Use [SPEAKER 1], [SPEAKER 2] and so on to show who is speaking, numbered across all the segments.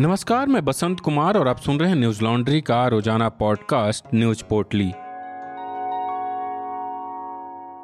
[SPEAKER 1] नमस्कार, मैं बसंत कुमार और आप सुन रहे हैं न्यूज़ लॉन्ड्री का रोज़ाना पॉडकास्ट, न्यूज़ पोर्टली।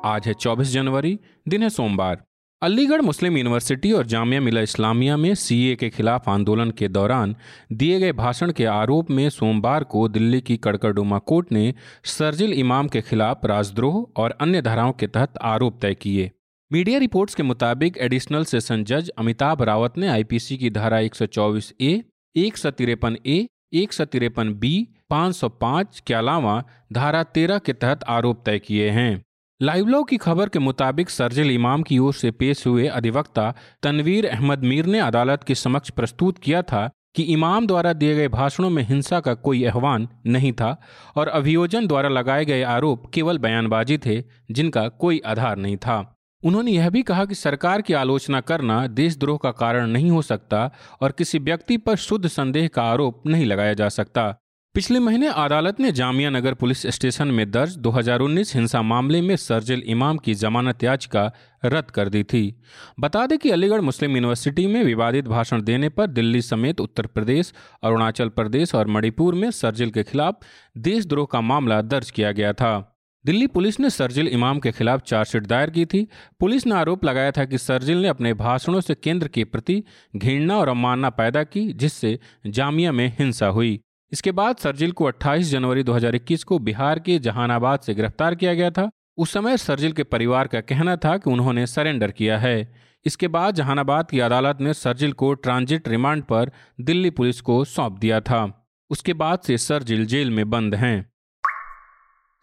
[SPEAKER 1] आज है 24 जनवरी, दिन है सोमवार। अलीगढ़ मुस्लिम यूनिवर्सिटी और जामिया मिला इस्लामिया में सीए के खिलाफ आंदोलन के दौरान दिए गए भाषण के आरोप में सोमवार को दिल्ली की कड़कड़डुमा कोर्ट ने सरजिल इमाम के खिलाफ राजद्रोह और अन्य धाराओं के तहत आरोप तय किए। मीडिया रिपोर्ट्स के मुताबिक एडिशनल सेशन जज अमिताभ रावत ने आईपीसी की धारा 124 ए, एक सौ तिरपन ए, एक सौ तिरपन बी, पाँच सौ पाँच के अलावा धारा तेरह के तहत आरोप तय किए हैं। लाइवलो की खबर के मुताबिक सरजिल इमाम की ओर से पेश हुए अधिवक्ता तनवीर अहमद मीर ने अदालत के समक्ष प्रस्तुत किया था कि इमाम द्वारा दिए गए भाषणों में हिंसा का कोई आह्वान नहीं था और अभियोजन द्वारा लगाए गए आरोप केवल बयानबाजी थे, जिनका कोई आधार नहीं था। उन्होंने यह भी कहा कि सरकार की आलोचना करना देशद्रोह का कारण नहीं हो सकता और किसी व्यक्ति पर शुद्ध संदेह का आरोप नहीं लगाया जा सकता। पिछले महीने अदालत ने जामिया नगर पुलिस स्टेशन में दर्ज 2019 हिंसा मामले में सरजिल इमाम की जमानत याचिका रद्द कर दी थी। बता दें कि अलीगढ़ मुस्लिम यूनिवर्सिटी में विवादित भाषण देने पर दिल्ली समेत उत्तर प्रदेश, अरुणाचल प्रदेश और मणिपुर में सरजिल के खिलाफ देशद्रोह का मामला दर्ज किया गया था। दिल्ली पुलिस ने सरजिल इमाम के खिलाफ चार्जशीट दायर की थी। पुलिस ने आरोप लगाया था कि सरजिल ने अपने भाषणों से केंद्र के प्रति घृणा और अवमानना पैदा की, जिससे जामिया में हिंसा हुई। इसके बाद सरजिल को 28 जनवरी 2021 को बिहार के जहानाबाद से गिरफ़्तार किया गया था। उस समय सरजिल के परिवार का कहना था कि उन्होंने सरेंडर किया है। इसके बाद जहानाबाद की अदालत ने सरजिल को ट्रांजिट रिमांड पर दिल्ली पुलिस को सौंप दिया था। उसके बाद से सरजिल जेल में बंद हैं।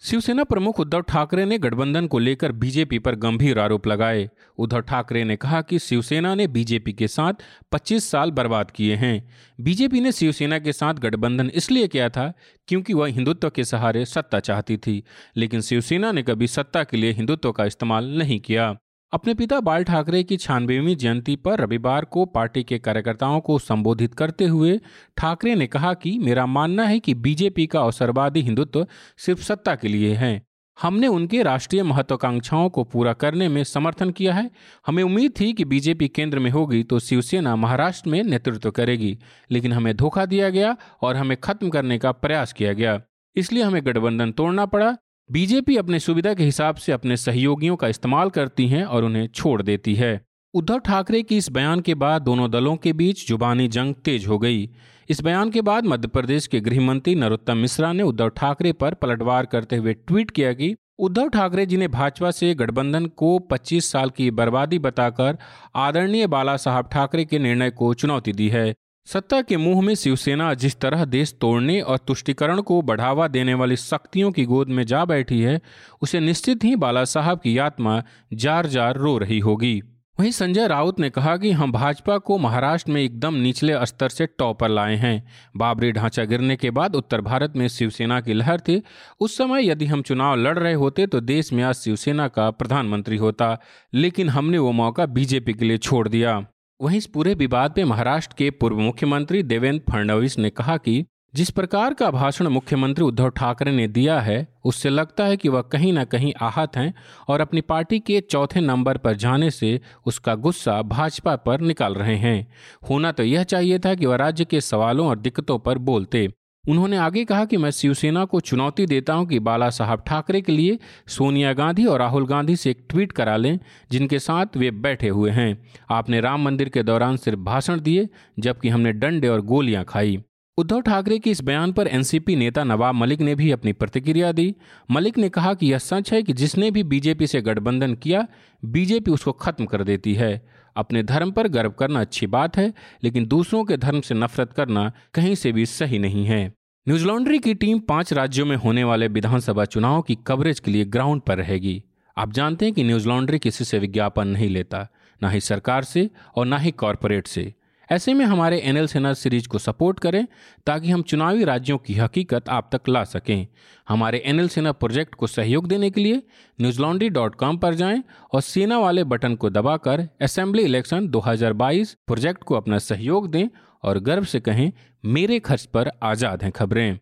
[SPEAKER 1] शिवसेना प्रमुख उद्धव ठाकरे ने गठबंधन को लेकर बीजेपी पर गंभीर आरोप लगाए। उद्धव ठाकरे ने कहा कि शिवसेना ने बीजेपी के साथ 25 साल बर्बाद किए हैं। बीजेपी ने शिवसेना के साथ गठबंधन इसलिए किया था क्योंकि वह हिंदुत्व के सहारे सत्ता चाहती थी, लेकिन शिवसेना ने कभी सत्ता के लिए हिंदुत्व का इस्तेमाल नहीं किया। अपने पिता बाल ठाकरे की छानबेवीं जयंती पर रविवार को पार्टी के कार्यकर्ताओं को संबोधित करते हुए ठाकरे ने कहा कि मेरा मानना है कि बीजेपी का अवसरवादी हिंदुत्व सिर्फ़ सत्ता के लिए है। हमने उनके राष्ट्रीय महत्वाकांक्षाओं को पूरा करने में समर्थन किया है। हमें उम्मीद थी कि बीजेपी केंद्र में होगी तो शिवसेना महाराष्ट्र में नेतृत्व करेगी, लेकिन हमें धोखा दिया गया और हमें खत्म करने का प्रयास किया गया। इसलिए हमें गठबंधन तोड़ना पड़ा। बीजेपी अपने सुविधा के हिसाब से अपने सहयोगियों का इस्तेमाल करती है और उन्हें छोड़ देती है। उद्धव ठाकरे की इस बयान के बाद दोनों दलों के बीच जुबानी जंग तेज हो गई। इस बयान के बाद मध्य प्रदेश के गृह मंत्री नरोत्तम मिश्रा ने उद्धव ठाकरे पर पलटवार करते हुए ट्वीट किया कि उद्धव ठाकरे जी ने भाजपा से गठबंधन को 25 साल की बर्बादी बताकर आदरणीय बाला साहब ठाकरे के निर्णय को चुनौती दी है। सत्ता के मुँह में शिवसेना जिस तरह देश तोड़ने और तुष्टिकरण को बढ़ावा देने वाली शक्तियों की गोद में जा बैठी है, उसे निश्चित ही बाला साहब की आत्मा जार जार रो रही होगी। वहीं संजय राउत ने कहा कि हम भाजपा को महाराष्ट्र में एकदम निचले स्तर से टॉप पर लाए हैं। बाबरी ढांचा गिरने के बाद उत्तर भारत में शिवसेना की लहर थी। उस समय यदि हम चुनाव लड़ रहे होते तो देश में आज शिवसेना का प्रधानमंत्री होता, लेकिन हमने वो मौका बीजेपी के लिए छोड़ दिया। वहीं इस पूरे विवाद में महाराष्ट्र के पूर्व मुख्यमंत्री देवेंद्र फडणवीस ने कहा कि जिस प्रकार का भाषण मुख्यमंत्री उद्धव ठाकरे ने दिया है, उससे लगता है कि वह कहीं ना कहीं आहत हैं और अपनी पार्टी के चौथे नंबर पर जाने से उसका गुस्सा भाजपा पर निकाल रहे हैं। होना तो यह चाहिए था कि वह राज्य के सवालों और दिक्कतों पर बोलते। उन्होंने आगे कहा कि मैं शिवसेना को चुनौती देता हूँ कि बाला साहब ठाकरे के लिए सोनिया गांधी और राहुल गांधी से एक ट्वीट करा लें, जिनके साथ वे बैठे हुए हैं। आपने राम मंदिर के दौरान सिर्फ़ भाषण दिए, जबकि हमने डंडे और गोलियाँ खाई। उद्धव ठाकरे के इस बयान पर एनसीपी नेता नवाब मलिक ने भी अपनी प्रतिक्रिया दी। मलिक ने कहा कि यह सच है कि जिसने भी बीजेपी से गठबंधन किया, बीजेपी उसको खत्म कर देती है। अपने धर्म पर गर्व करना अच्छी बात है, लेकिन दूसरों के धर्म से नफरत करना कहीं से भी सही नहीं है। न्यूज़ लॉन्ड्री की टीम पाँच राज्यों में होने वाले विधानसभा चुनाव की कवरेज के लिए ग्राउंड पर रहेगी। आप जानते हैं कि न्यूज़ लॉन्ड्री किसी से विज्ञापन नहीं लेता, ना ही सरकार से और ना ही कॉरपोरेट से। ऐसे में हमारे एनएल सेना सीरीज़ को सपोर्ट करें, ताकि हम चुनावी राज्यों की हकीकत आप तक ला सकें। हमारे एनएल सेना प्रोजेक्ट को सहयोग देने के लिए न्यूजलॉन्ड्री डॉट कॉम पर जाएँ और सेना वाले बटन को दबाकर असेंबली इलेक्शन 2022 प्रोजेक्ट को अपना सहयोग दें और गर्व से कहें, मेरे खर्च पर आज़ाद हैं खबरें।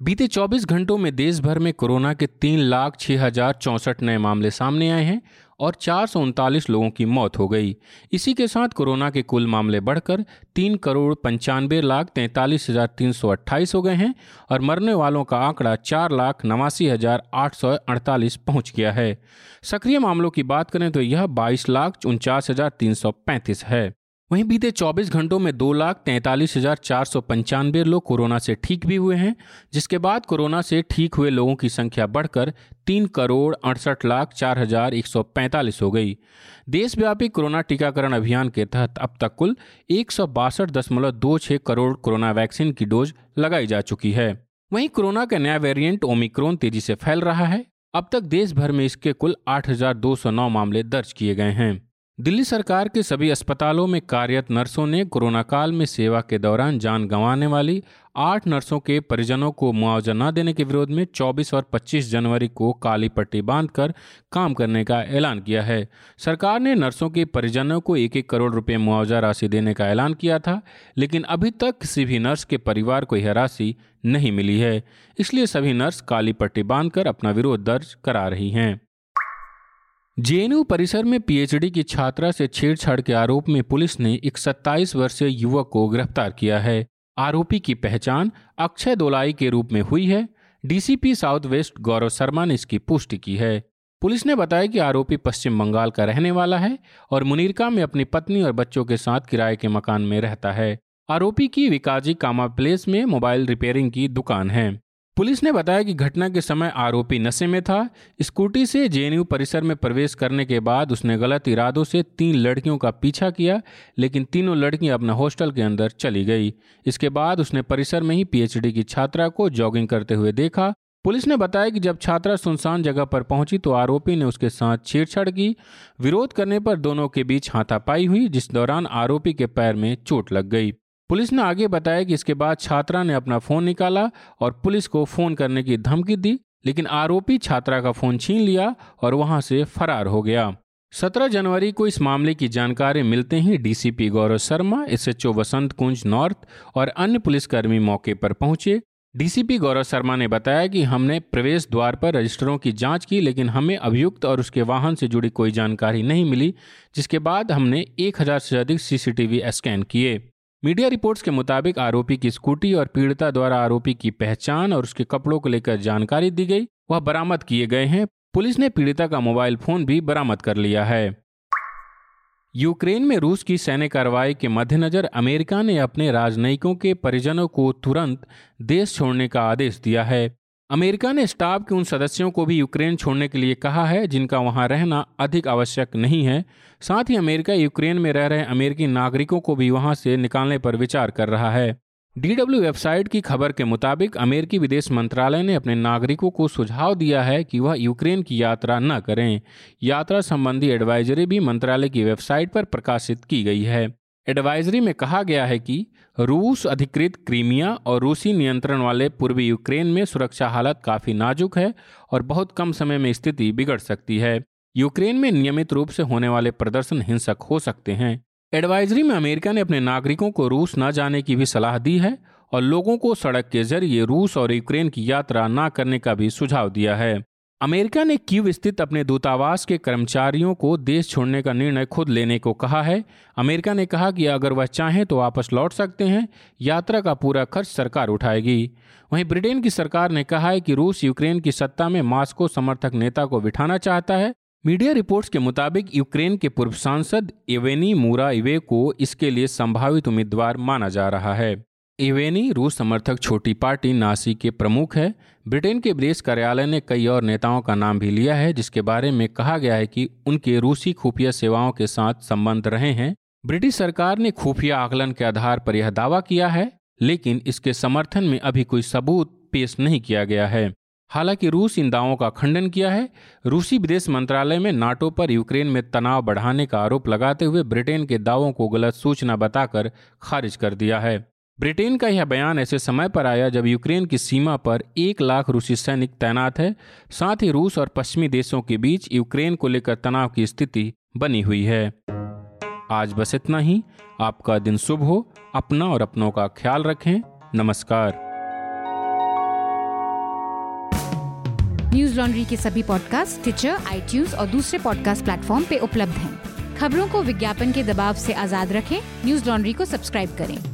[SPEAKER 1] बीते 24 घंटों में देश भर में कोरोना के तीन लाख छः हज़ार चौंसठ नए मामले सामने आए हैं और चार सौ उनतालीस लोगों की मौत हो गई। इसी के साथ कोरोना के कुल मामले बढ़कर तीन करोड़ पंचानवे लाख तैंतालीस हज़ार तीन सौ अट्ठाईस हो गए हैं और मरने वालों का आंकड़ा चार लाख नवासी हज़ार आठ सौ अड़तालीस पहुँच गया है। सक्रिय मामलों की बात करें तो यह बाईस लाख उनचास हज़ार तीन सौ पैंतीस है। वहीं बीते 24 घंटों में दो लाख तैंतालीस हज़ार चार सौ पंचानवे लोग कोरोना से ठीक भी हुए हैं जिसके बाद कोरोना से ठीक हुए लोगों की संख्या बढ़कर तीन करोड़ अड़सठ लाख चार हज़ार एक सौ पैंतालीस हो गई। देशव्यापी कोरोना टीकाकरण अभियान के तहत अब तक कुल एक सौ बासठ दशमलव दो छः करोड़ कोरोना वैक्सीन की डोज लगाई जा चुकी है। वहीं कोरोना का नया वेरिएंट ओमिक्रोन तेज़ी से फैल रहा है। अब तक देश भर में इसके कुल 8,209 मामले दर्ज किए गए हैं। दिल्ली सरकार के सभी अस्पतालों में कार्यरत नर्सों ने कोरोना काल में सेवा के दौरान जान गंवाने वाली आठ नर्सों के परिजनों को मुआवजा न देने के विरोध में 24 और 25 जनवरी को काली पट्टी बांधकर काम करने का ऐलान किया है। सरकार ने नर्सों के परिजनों को एक एक करोड़ रुपए मुआवजा राशि देने का ऐलान किया था, लेकिन अभी तक किसी भी नर्स के परिवार को यह राशि नहीं मिली है। इसलिए सभी नर्स काली पट्टी बांधकर अपना विरोध दर्ज करा रही हैं। जेएनयू परिसर में पीएचडी की छात्रा से छेड़छाड़ के आरोप में पुलिस ने एक 27 वर्षीय युवक को गिरफ़्तार किया है। आरोपी की पहचान अक्षय दोलाई के रूप में हुई है। DCP south west Gaurav Sharma ने इसकी पुष्टि की है। पुलिस ने बताया कि आरोपी पश्चिम बंगाल का रहने वाला है और मुनीरका में अपनी पत्नी और बच्चों के साथ किराए के मकान में रहता है। आरोपी की विकाजी कामा प्लेस में मोबाइल रिपेयरिंग की दुकान है। पुलिस ने बताया कि घटना के समय आरोपी नशे में था। स्कूटी से जेएनयू परिसर में प्रवेश करने के बाद उसने गलत इरादों से तीन लड़कियों का पीछा किया, लेकिन तीनों लड़कियाँ अपना हॉस्टल के अंदर चली गई। इसके बाद उसने परिसर में ही पीएचडी की छात्रा को जॉगिंग करते हुए देखा। पुलिस ने बताया कि जब छात्रा सुनसान जगह पर पहुँची तो आरोपी ने उसके साथ छेड़छाड़ की। विरोध करने पर दोनों के बीच हाथापाई हुई, जिस दौरान आरोपी के पैर में चोट लग गई। पुलिस ने आगे बताया कि इसके बाद छात्रा ने अपना फ़ोन निकाला और पुलिस को फ़ोन करने की धमकी दी, लेकिन आरोपी छात्रा का फ़ोन छीन लिया और वहाँ से फरार हो गया। 17 जनवरी को इस मामले की जानकारी मिलते ही DCP Gaurav Sharma S SHO Vasant Kunj north और अन्य पुलिसकर्मी मौके पर पहुँचे। डीसीपी गौरव शर्मा ने बताया कि हमने प्रवेश द्वार पर रजिस्टरों की जाँच की, लेकिन हमें अभियुक्त और उसके वाहन से जुड़ी कोई जानकारी नहीं मिली, जिसके बाद हमने 1000 से अधिक सीसीटीवी स्कैन किए। मीडिया रिपोर्ट्स के मुताबिक आरोपी की स्कूटी और पीड़िता द्वारा आरोपी की पहचान और उसके कपड़ों को लेकर जानकारी दी गई। वह बरामद किए गए हैं। पुलिस ने पीड़िता का मोबाइल फ़ोन भी बरामद कर लिया है। यूक्रेन में रूस की सैन्य कार्रवाई के मद्देनजर अमेरिका ने अपने राजनयिकों के परिजनों को तुरंत देश छोड़ने का आदेश दिया है। अमेरिका ने स्टाफ के उन सदस्यों को भी यूक्रेन छोड़ने के लिए कहा है, जिनका वहाँ रहना अधिक आवश्यक नहीं है। साथ ही अमेरिका यूक्रेन में रह रहे अमेरिकी नागरिकों को भी वहाँ से निकालने पर विचार कर रहा है। डीडब्ल्यू वेबसाइट की खबर के मुताबिक अमेरिकी विदेश मंत्रालय ने अपने नागरिकों को सुझाव दिया है कि वह यूक्रेन की यात्रा न करें। यात्रा संबंधी एडवाइजरी भी मंत्रालय की वेबसाइट पर प्रकाशित की गई है। एडवाइजरी में कहा गया है कि रूस अधिकृत क्रीमिया और रूसी नियंत्रण वाले पूर्वी यूक्रेन में सुरक्षा हालत काफ़ी नाजुक है और बहुत कम समय में स्थिति बिगड़ सकती है। यूक्रेन में नियमित रूप से होने वाले प्रदर्शन हिंसक हो सकते हैं। एडवाइजरी में अमेरिका ने अपने नागरिकों को रूस न जाने की भी सलाह दी है और लोगों को सड़क के ज़रिए रूस और यूक्रेन की यात्रा न करने का भी सुझाव दिया है। अमेरिका ने क्यूब स्थित अपने दूतावास के कर्मचारियों को देश छोड़ने का निर्णय खुद लेने को कहा है। अमेरिका ने कहा कि अगर वह चाहें तो वापस लौट सकते हैं। यात्रा का पूरा खर्च सरकार उठाएगी। वहीं ब्रिटेन की सरकार ने कहा है कि रूस यूक्रेन की सत्ता में मास्को समर्थक नेता को बिठाना चाहता है। मीडिया रिपोर्ट्स के मुताबिक यूक्रेन के पूर्व सांसद इवेनी मूरा इवे को इसके लिए संभावित उम्मीदवार माना जा रहा है। इवेनी, रूस समर्थक छोटी पार्टी नासी के प्रमुख है। ब्रिटेन के विदेश कार्यालय ने कई और नेताओं का नाम भी लिया है, जिसके बारे में कहा गया है कि उनके रूसी खुफिया सेवाओं के साथ संबंध रहे हैं। ब्रिटिश सरकार ने खुफिया आकलन के आधार पर यह दावा किया है, लेकिन इसके समर्थन में अभी कोई सबूत पेश नहीं किया गया है। हालाँकि रूस इन दावों का खंडन किया है। रूसी विदेश मंत्रालय में नाटो पर यूक्रेन में तनाव बढ़ाने का आरोप लगाते हुए ब्रिटेन के दावों को गलत सूचना बताकर खारिज कर दिया है। ब्रिटेन का यह बयान ऐसे समय पर आया जब यूक्रेन की सीमा पर एक लाख रूसी सैनिक तैनात है। साथ ही रूस और पश्चिमी देशों के बीच यूक्रेन को लेकर तनाव की स्थिति बनी हुई है। आज बस इतना ही। आपका दिन शुभ हो। अपना और अपनों का ख्याल रखें। नमस्कार।
[SPEAKER 2] न्यूज़ लॉन्ड्री के सभी पॉडकास्ट ट्विटर आई और दूसरे पॉडकास्ट प्लेटफॉर्म पे उपलब्ध हैं। खबरों को विज्ञापन के दबाव से आज़ाद रखें। न्यूज़ लॉन्ड्री को सब्सक्राइब करें।